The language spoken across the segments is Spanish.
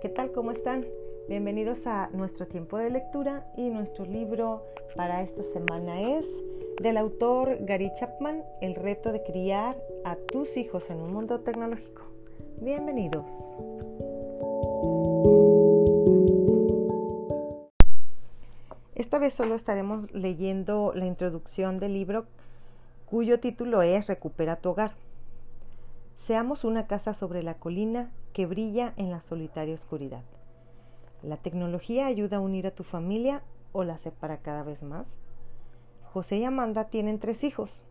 ¿qué tal? ¿Cómo están? Bienvenidos a nuestro tiempo de lectura y nuestro libro para esta semana es del autor Gary Chapman, El reto de criar a tus hijos en un mundo tecnológico. Bienvenidos. Esta vez solo estaremos leyendo la introducción del libro cuyo título es Recupera tu hogar. Seamos una casa sobre la colina que brilla en la solitaria oscuridad. ¿La tecnología ayuda a unir a tu familia o la separa cada vez más? José y Amanda tienen tres hijos,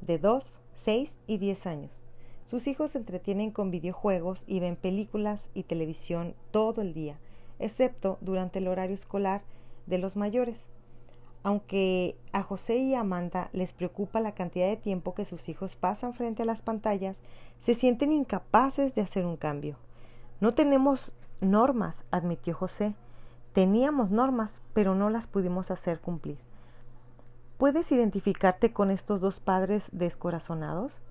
de 2, 6 y 10 años. Sus hijos se entretienen con videojuegos y ven películas y televisión todo el día, excepto durante el horario escolar de los mayores. Aunque a José y Amanda les preocupa la cantidad de tiempo que sus hijos pasan frente a las pantallas, se sienten incapaces de hacer un cambio. No tenemos normas, admitió José. Teníamos normas, pero no las pudimos hacer cumplir. ¿Puedes identificarte con estos dos padres descorazonados?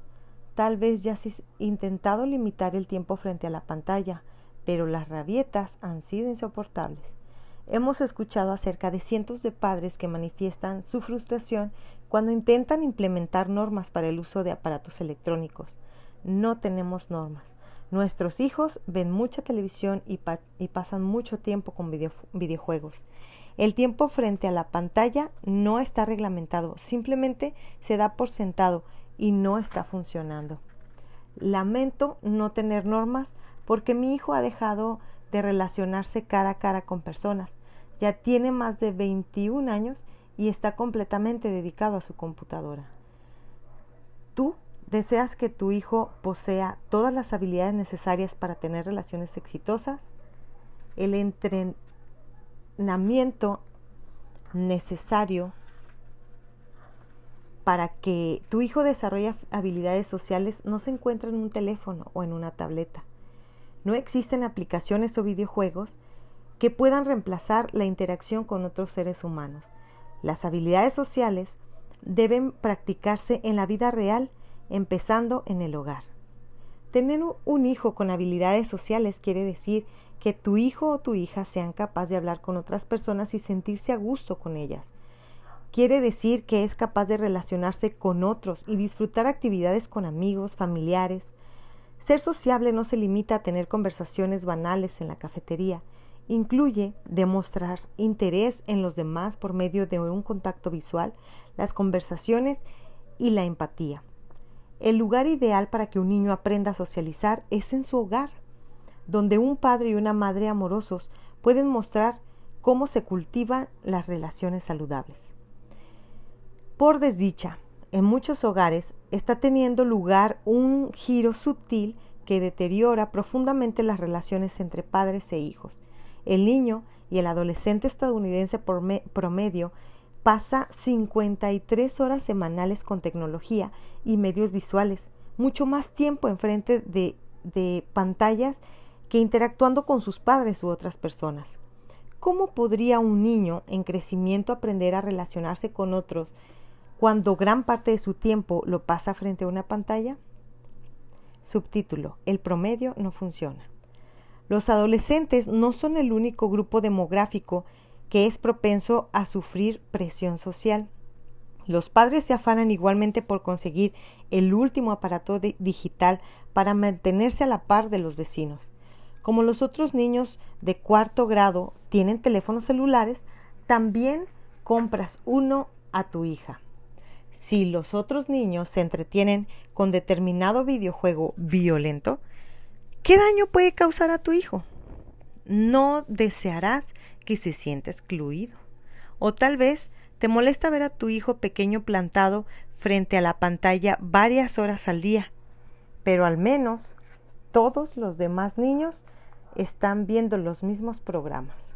Tal vez ya has intentado limitar el tiempo frente a la pantalla, pero las rabietas han sido insoportables. Hemos escuchado acerca de cientos de padres que manifiestan su frustración cuando intentan implementar normas para el uso de aparatos electrónicos. No tenemos normas. Nuestros hijos ven mucha televisión y, pasan mucho tiempo con videojuegos. El tiempo frente a la pantalla no está reglamentado, simplemente se da por sentado y no está funcionando. Lamento no tener normas porque mi hijo ha dejado de relacionarse cara a cara con personas. Ya tiene más de 21 años y está completamente dedicado a su computadora. ¿Tú deseas que tu hijo posea todas las habilidades necesarias para tener relaciones exitosas? El entrenamiento necesario para que tu hijo desarrolle habilidades sociales no se encuentra en un teléfono o en una tableta. No existen aplicaciones o videojuegos que puedan reemplazar la interacción con otros seres humanos. Las habilidades sociales deben practicarse en la vida real, empezando en el hogar. Tener un hijo con habilidades sociales quiere decir que tu hijo o tu hija sean capaz de hablar con otras personas y sentirse a gusto con ellas. Quiere decir que es capaz de relacionarse con otros y disfrutar actividades con amigos, familiares, ser sociable no se limita a tener conversaciones banales en la cafetería, incluye demostrar interés en los demás por medio de un contacto visual, las conversaciones y la empatía. El lugar ideal para que un niño aprenda a socializar es en su hogar, donde un padre y una madre amorosos pueden mostrar cómo se cultivan las relaciones saludables. Por desdicha, en muchos hogares está teniendo lugar un giro sutil que deteriora profundamente las relaciones entre padres e hijos. El niño y el adolescente estadounidense promedio pasa 53 horas semanales con tecnología y medios visuales, mucho más tiempo enfrente de, de pantallas que interactuando con sus padres u otras personas. ¿Cómo podría un niño en crecimiento aprender a relacionarse con otros cuando gran parte de su tiempo lo pasa frente a una pantalla? Subtítulo. El promedio no funciona. Los adolescentes no son el único grupo demográfico que es propenso a sufrir presión social. Los padres se afanan igualmente por conseguir el último aparato digital para mantenerse a la par de los vecinos. Como los otros niños de cuarto grado tienen teléfonos celulares, también compras uno a tu hija. Si los otros niños se entretienen con determinado videojuego violento, ¿qué daño puede causar a tu hijo? No desearás que se sienta excluido. O tal vez te molesta ver a tu hijo pequeño plantado frente a la pantalla varias horas al día, pero al menos todos los demás niños están viendo los mismos programas.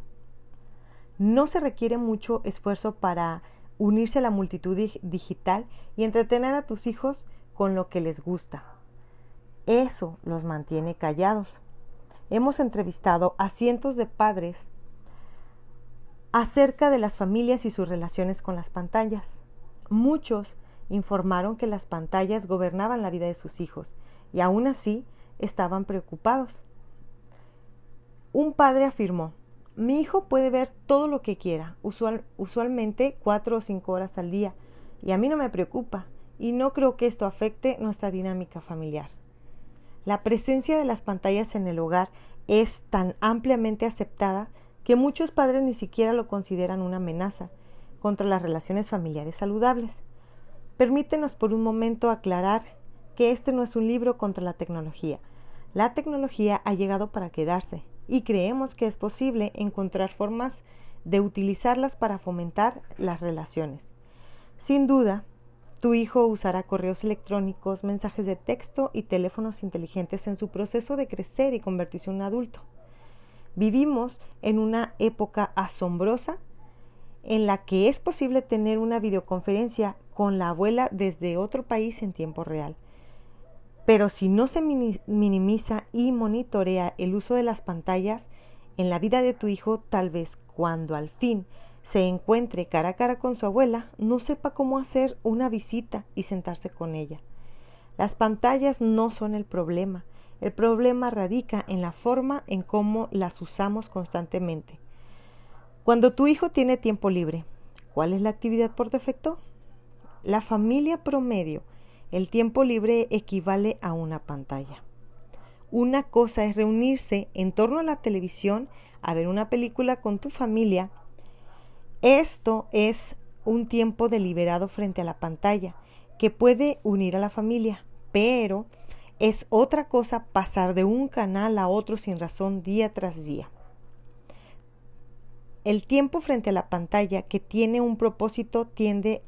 No se requiere mucho esfuerzo para unirse a la multitud digital y entretener a tus hijos con lo que les gusta. Eso los mantiene callados. Hemos entrevistado a cientos de padres acerca de las familias y sus relaciones con las pantallas. Muchos informaron que las pantallas gobernaban la vida de sus hijos y aún así estaban preocupados. Un padre afirmó, mi hijo puede ver todo lo que quiera, usualmente cuatro o cinco horas al día, y a mí no me preocupa, y no creo que esto afecte nuestra dinámica familiar. La presencia de las pantallas en el hogar es tan ampliamente aceptada que muchos padres ni siquiera lo consideran una amenaza contra las relaciones familiares saludables. Permítenos por un momento aclarar que este no es un libro contra la tecnología. La tecnología ha llegado para quedarse y creemos que es posible encontrar formas de utilizarlas para fomentar las relaciones. Sin duda, tu hijo usará correos electrónicos, mensajes de texto y teléfonos inteligentes en su proceso de crecer y convertirse en un adulto. Vivimos en una época asombrosa en la que es posible tener una videoconferencia con la abuela desde otro país en tiempo real. Pero si no se minimiza y monitorea el uso de las pantallas en la vida de tu hijo, tal vez cuando al fin se encuentre cara a cara con su abuela, no sepa cómo hacer una visita y sentarse con ella. Las pantallas no son el problema, el problema radica en la forma en cómo las usamos constantemente. Cuando tu hijo tiene tiempo libre, ¿cuál es la actividad por defecto? La familia promedio, el tiempo libre equivale a una pantalla. Una cosa es reunirse en torno a la televisión a ver una película con tu familia esto es un tiempo deliberado frente a la pantalla que puede unir a la familia, pero es otra cosa pasar de un canal a otro sin razón día tras día. El tiempo frente a la pantalla que tiene un propósito tiende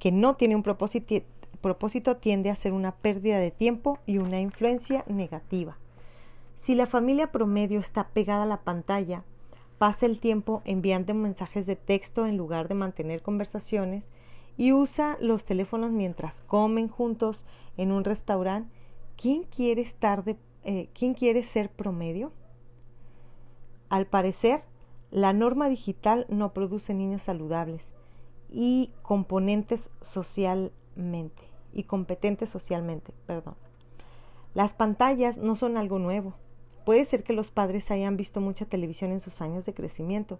que no tiene un propósito, propósito tiende a ser una pérdida de tiempo y una influencia negativa. Si la familia promedio está pegada a la pantalla, pasa el tiempo enviando mensajes de texto en lugar de mantener conversaciones y usa los teléfonos mientras comen juntos en un restaurante, ¿quién quiere estar de, eh, ¿quién quiere ser promedio? Al parecer, la norma digital no produce niños saludables y componentes socialmente y competentes socialmente, perdón. Las pantallas no son algo nuevo. Puede ser que los padres hayan visto mucha televisión en sus años de crecimiento.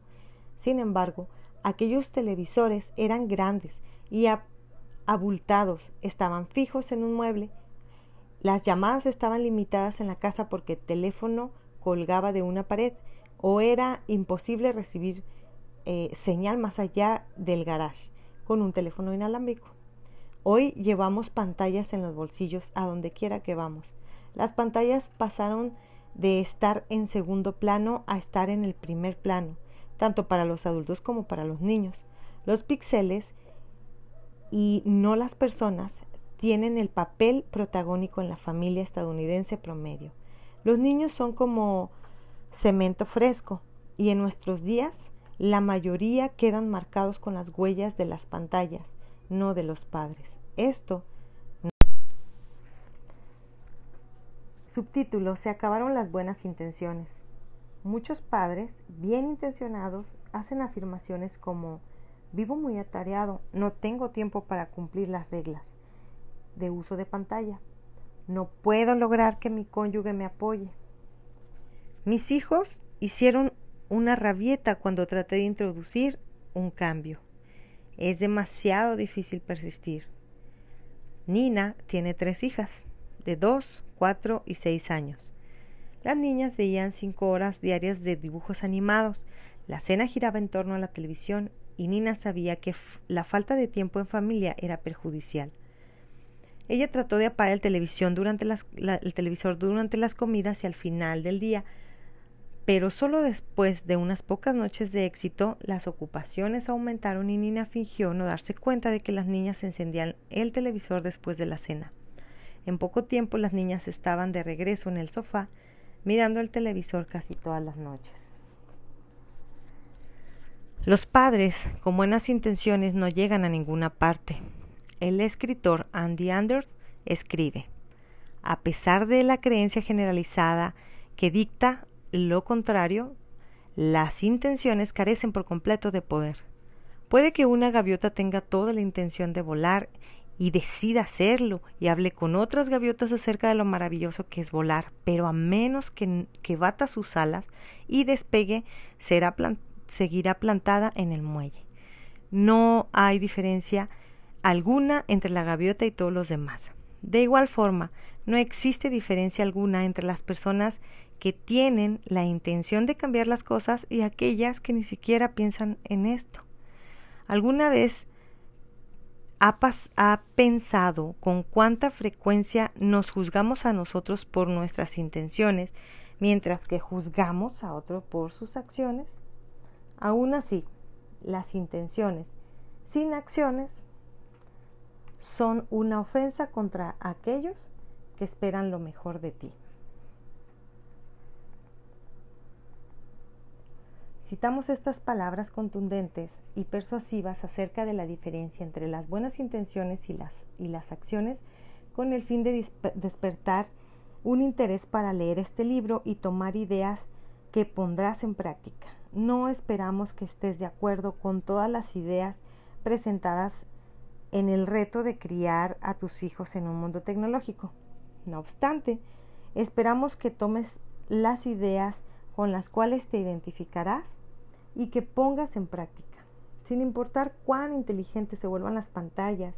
Sin embargo, aquellos televisores eran grandes y abultados, estaban fijos en un mueble. Las llamadas estaban limitadas en la casa porque el teléfono colgaba de una pared o era imposible recibir eh, señal más allá del garage con un teléfono inalámbrico. Hoy llevamos pantallas en los bolsillos a donde quiera que vamos. Las pantallas pasaron de estar en segundo plano a estar en el primer plano, tanto para los adultos como para los niños. Los píxeles y no las personas tienen el papel protagónico en la familia estadounidense promedio. Los niños son como cemento fresco y en nuestros días la mayoría quedan marcados con las huellas de las pantallas, no de los padres. Esto Subtítulo, se acabaron las buenas intenciones. Muchos padres, bien intencionados, hacen afirmaciones como vivo muy atareado, no tengo tiempo para cumplir las reglas de uso de pantalla, no puedo lograr que mi cónyuge me apoye. Mis hijos hicieron una rabieta cuando traté de introducir un cambio. Es demasiado difícil persistir. Nina tiene tres hijas, de dos, 4 y 6 años. Las niñas veían cinco horas diarias de dibujos animados. La cena giraba en torno a la televisión y Nina sabía que la falta de tiempo en familia era perjudicial. Ella trató de apagar el, televisión durante las, el televisor durante las comidas y al final del día, pero solo después de unas pocas noches de éxito, las ocupaciones aumentaron y Nina fingió no darse cuenta de que las niñas encendían el televisor después de la cena. En poco tiempo las niñas estaban de regreso en el sofá, mirando el televisor casi todas las noches. Los padres, con buenas intenciones, no llegan a ninguna parte. El escritor Andy Anders escribe, a pesar de la creencia generalizada que dicta lo contrario, las intenciones carecen por completo de poder. Puede que una gaviota tenga toda la intención de volar y decida hacerlo y hable con otras gaviotas acerca de lo maravilloso que es volar, pero a menos que, que bata sus alas y despegue, será seguirá plantada en el muelle. No hay diferencia alguna entre la gaviota y todos los demás. De igual forma, no existe diferencia alguna entre las personas que tienen la intención de cambiar las cosas y aquellas que ni siquiera piensan en esto. ¿Alguna vez ha, pensado con cuánta frecuencia nos juzgamos a nosotros por nuestras intenciones, mientras que juzgamos a otro por sus acciones? Aún así, las intenciones sin acciones son una ofensa contra aquellos que esperan lo mejor de ti. Citamos estas palabras contundentes y persuasivas acerca de la diferencia entre las buenas intenciones y las, y las acciones con el fin de despertar un interés para leer este libro y tomar ideas que pondrás en práctica. No esperamos que estés de acuerdo con todas las ideas presentadas en el reto de criar a tus hijos en un mundo tecnológico. No obstante, esperamos que tomes las ideas con las cuales te identificarás y que pongas en práctica. Sin importar cuán inteligentes se vuelvan las pantallas,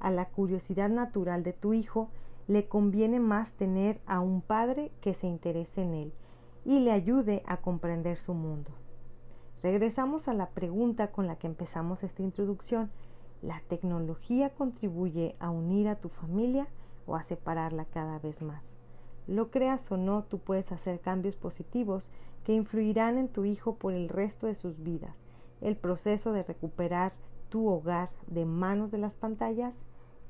a la curiosidad natural de tu hijo le conviene más tener a un padre que se interese en él y le ayude a comprender su mundo. Regresamos a la pregunta con la que empezamos esta introducción. ¿La tecnología contribuye a unir a tu familia o a separarla cada vez más? Lo creas o no, tú puedes hacer cambios positivos que influirán en tu hijo por el resto de sus vidas. El proceso de recuperar tu hogar de manos de las pantallas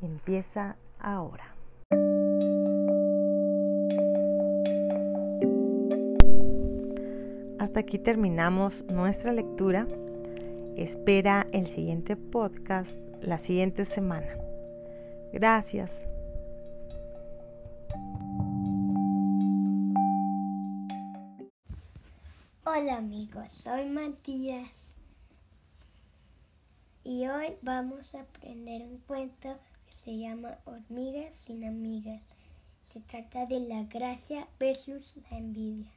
empieza ahora. Hasta aquí terminamos nuestra lectura. Espera el siguiente podcast la siguiente semana. Gracias. Hola amigos, soy Matías y hoy vamos a aprender un cuento que se llama Hormigas sin amigas. Se trata de la gracia versus la envidia.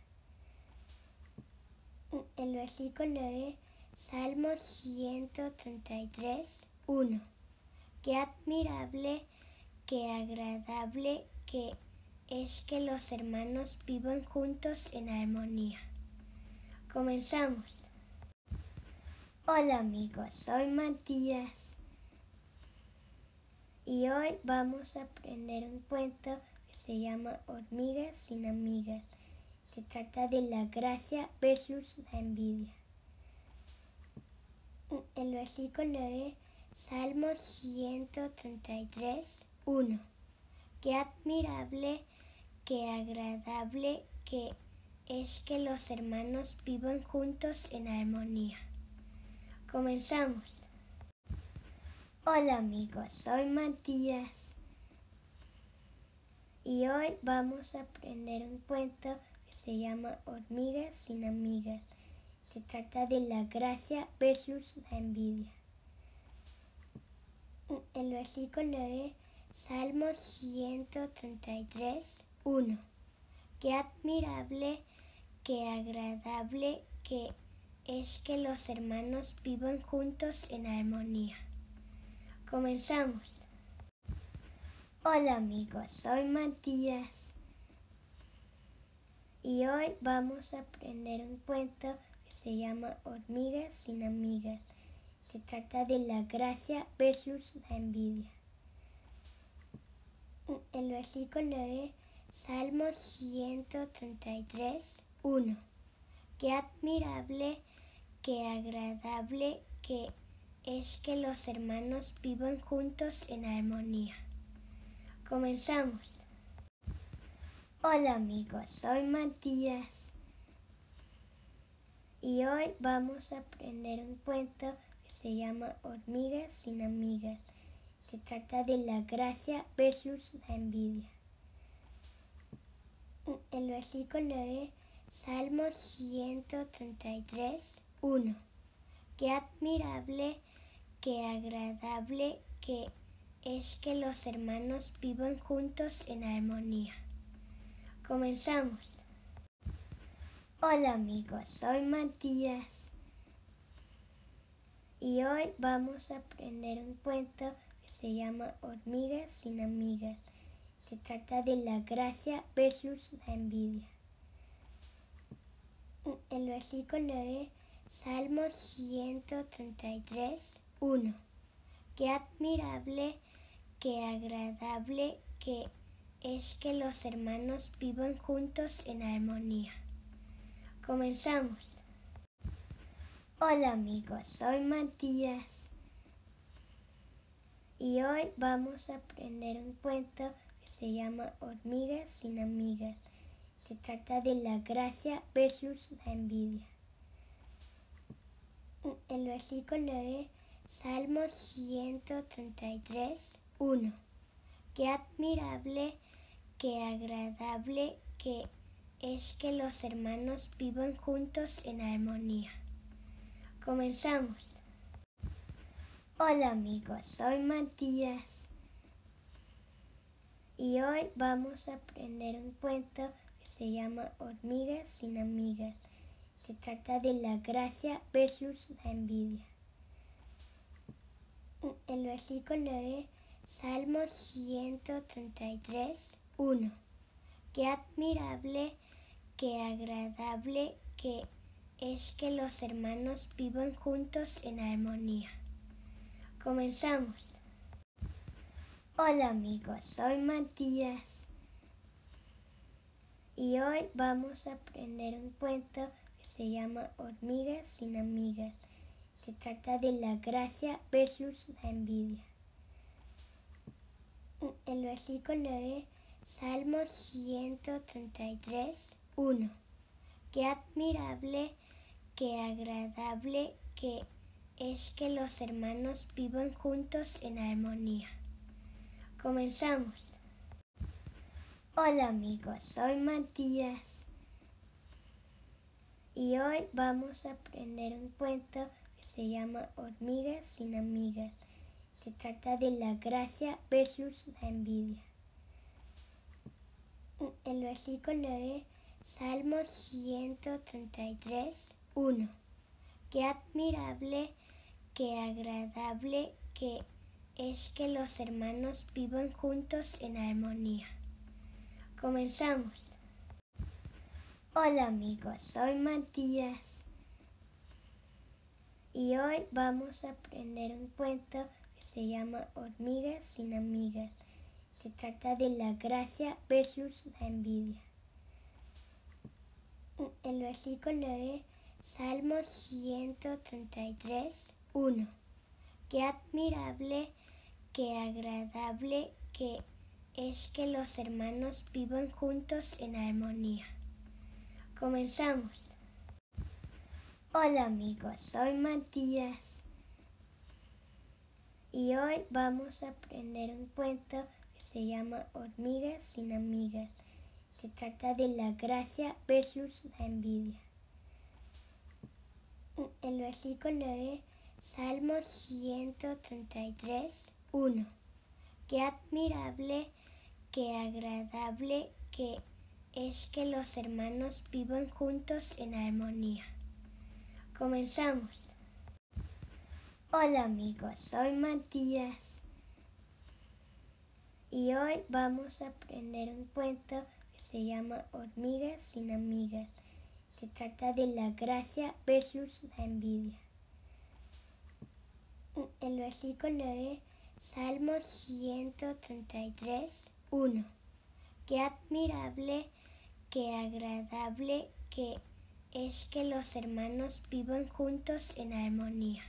El versículo es Salmo 133, 1. Qué admirable, qué agradable que es que los hermanos vivan juntos en armonía. Comenzamos. Hola amigos, soy Matías y hoy vamos a aprender un cuento que se llama Hormigas sin amigas. Se trata de la gracia versus la envidia. El versículo es Salmo 133, 1. Qué admirable, qué agradable, que es que los hermanos vivan juntos en armonía. Comenzamos. Hola amigos, soy Matías y hoy vamos a aprender un cuento que se llama Hormigas sin amigas. Se trata de la gracia versus la envidia. El versículo es Salmo 133, 1. Qué admirable qué agradable que es que los hermanos vivan juntos en armonía. Comenzamos. Hola amigos, soy Matías y hoy vamos a aprender un cuento que se llama Hormigas sin amigas. Se trata de la gracia versus la envidia. El versículo es Salmo 133, 1. Qué admirable, qué agradable que es que los hermanos vivan juntos en armonía. Comenzamos. Hola amigos, soy Matías y hoy vamos a aprender un cuento que se llama Hormigas sin amigas. Se trata de la gracia versus la envidia. El versículo es Salmo 133, 1. Qué admirable, qué agradable que es que los hermanos vivan juntos en armonía. Comenzamos. Hola amigos, soy Matías y hoy vamos a aprender un cuento que se llama Hormigas sin amigas. Se trata de la gracia versus la envidia. El versículo es Salmo 133, 1. Qué admirable, qué agradable que es que los hermanos vivan juntos en armonía. Comenzamos. Hola amigos, soy Matías y hoy vamos a aprender un cuento que se llama Hormigas sin amigas. Se trata de la gracia versus la envidia. El versículo es Salmo 133, 1. Qué admirable, qué agradable que es que los hermanos vivan juntos en armonía. Comenzamos. Hola amigos, soy Matías y hoy vamos a aprender un cuento se llama Hormigas sin amigas. Se trata de la gracia versus la envidia. El versículo es Salmo 133, 1. Qué admirable, qué agradable que es que los hermanos vivan juntos en armonía. Comenzamos. Hola amigos, soy Matías y hoy vamos a aprender un cuento que se llama Hormigas sin amigas. Se trata de la gracia versus la envidia. El versículo es Salmo 133, 1. Qué admirable, qué agradable que es que los hermanos vivan juntos en armonía. Comenzamos. Hola amigos, soy Matías y hoy vamos a aprender un cuento que se llama Hormigas sin amigas. Se trata de la gracia versus la envidia. El versículo es Salmo 133, 1. Qué admirable, qué agradable que es que los hermanos vivan juntos en armonía. Comenzamos. Hola amigos, soy Matías y hoy vamos a aprender un cuento que se llama Hormigas sin amigas. Se trata de la gracia versus la envidia. El versículo es Salmo 133, 1. Qué admirable, qué agradable que es que los hermanos vivan juntos en armonía. Comenzamos. Hola amigos, soy Matías y hoy vamos a aprender un cuento que se llama Hormigas sin amigas. Se trata de la gracia versus la envidia. El versículo es Salmo 133, 1. Qué admirable, qué agradable que es que los hermanos vivan juntos en armonía. Comenzamos. Hola amigos, soy Matías y hoy vamos a aprender un cuento que se llama Hormigas sin amigas. Se trata de la gracia versus la envidia. El versículo es Salmo 133, 1. Qué admirable qué agradable que es que los hermanos vivan juntos en armonía.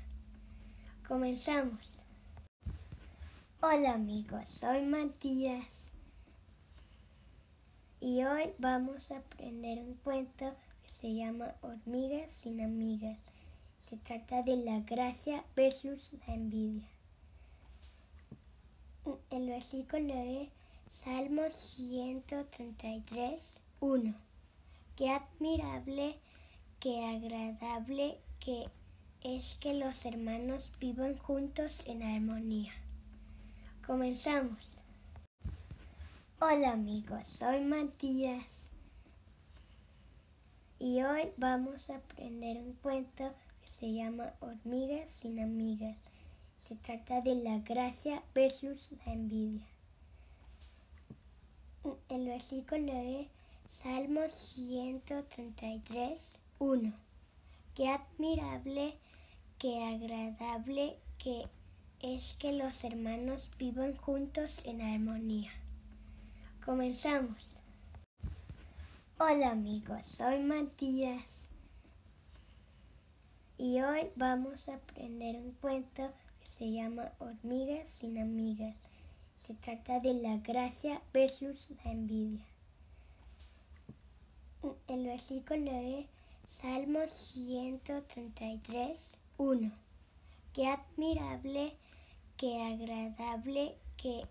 Comenzamos. Hola amigos, soy Matías y hoy vamos a aprender un cuento que se llama Hormigas sin amigas. Se trata de la gracia versus la envidia. El versículo es Salmo 133, 1. Qué admirable, qué agradable que es que los hermanos vivan juntos en armonía. Comenzamos. Hola amigos, soy Matías y hoy vamos a aprender un cuento que se llama Hormigas sin amigas. Se trata de la gracia versus la envidia. El versículo es Salmo 133, 1. Qué admirable, qué agradable, que es que los hermanos vivan juntos en armonía. Comenzamos. Hola amigos, soy Matías y hoy vamos a aprender un cuento que se llama Hormigas sin amigas. Se trata de la gracia versus la envidia. El versículo es Salmo 133, 1. Qué admirable qué agradable que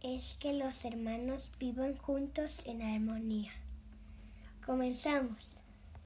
es que los hermanos vivan juntos en armonía. Comenzamos.